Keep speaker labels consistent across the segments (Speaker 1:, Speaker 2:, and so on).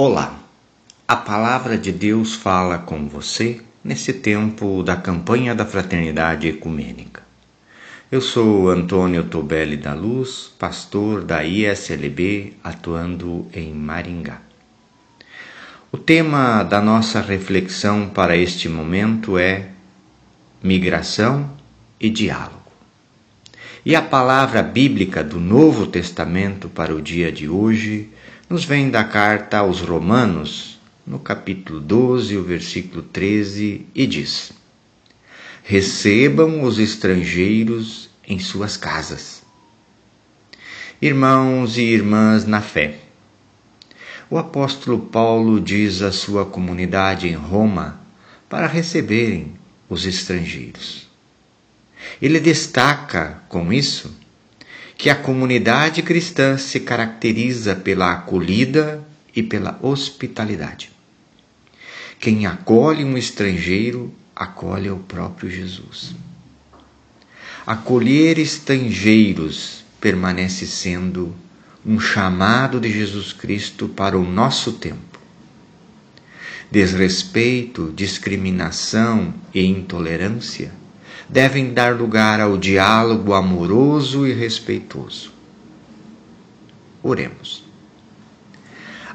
Speaker 1: Olá, a palavra de Deus fala com você nesse tempo da campanha da Fraternidade Ecumênica. Eu sou Antônio Tobelli da Luz, pastor da ISLB, atuando em Maringá. O tema da nossa reflexão para este momento é migração e diálogo. E a palavra bíblica do Novo Testamento para o dia de hoje nos vem da carta aos Romanos, no capítulo 12, o versículo 13, e diz: Recebam os estrangeiros em suas casas. Irmãos e irmãs na fé, o apóstolo Paulo diz à sua comunidade em Roma para receberem os estrangeiros. Ele destaca com isso que a comunidade cristã se caracteriza pela acolhida e pela hospitalidade. Quem acolhe um estrangeiro, acolhe o próprio Jesus. Acolher estrangeiros permanece sendo um chamado de Jesus Cristo para o nosso tempo. Desrespeito, discriminação e intolerância devem dar lugar ao diálogo amoroso e respeitoso. Oremos.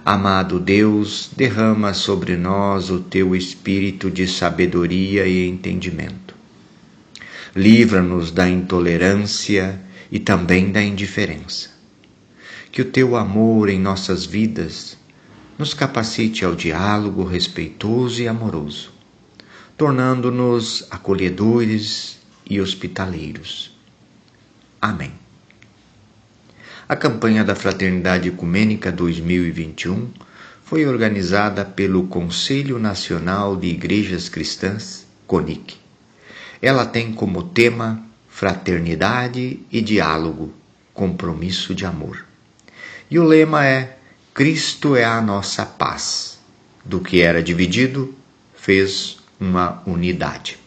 Speaker 1: Amado Deus, derrama sobre nós o teu espírito de sabedoria e entendimento. Livra-nos da intolerância e também da indiferença. Que o teu amor em nossas vidas nos capacite ao diálogo respeitoso e amoroso tornando-nos acolhedores e hospitaleiros. Amém. A campanha da Fraternidade Ecumênica 2021 foi organizada pelo Conselho Nacional de Igrejas Cristãs, CONIC. Ela tem como tema Fraternidade e Diálogo, Compromisso de Amor. E o lema é Cristo é a nossa paz. Do que era dividido, fez uma unidade.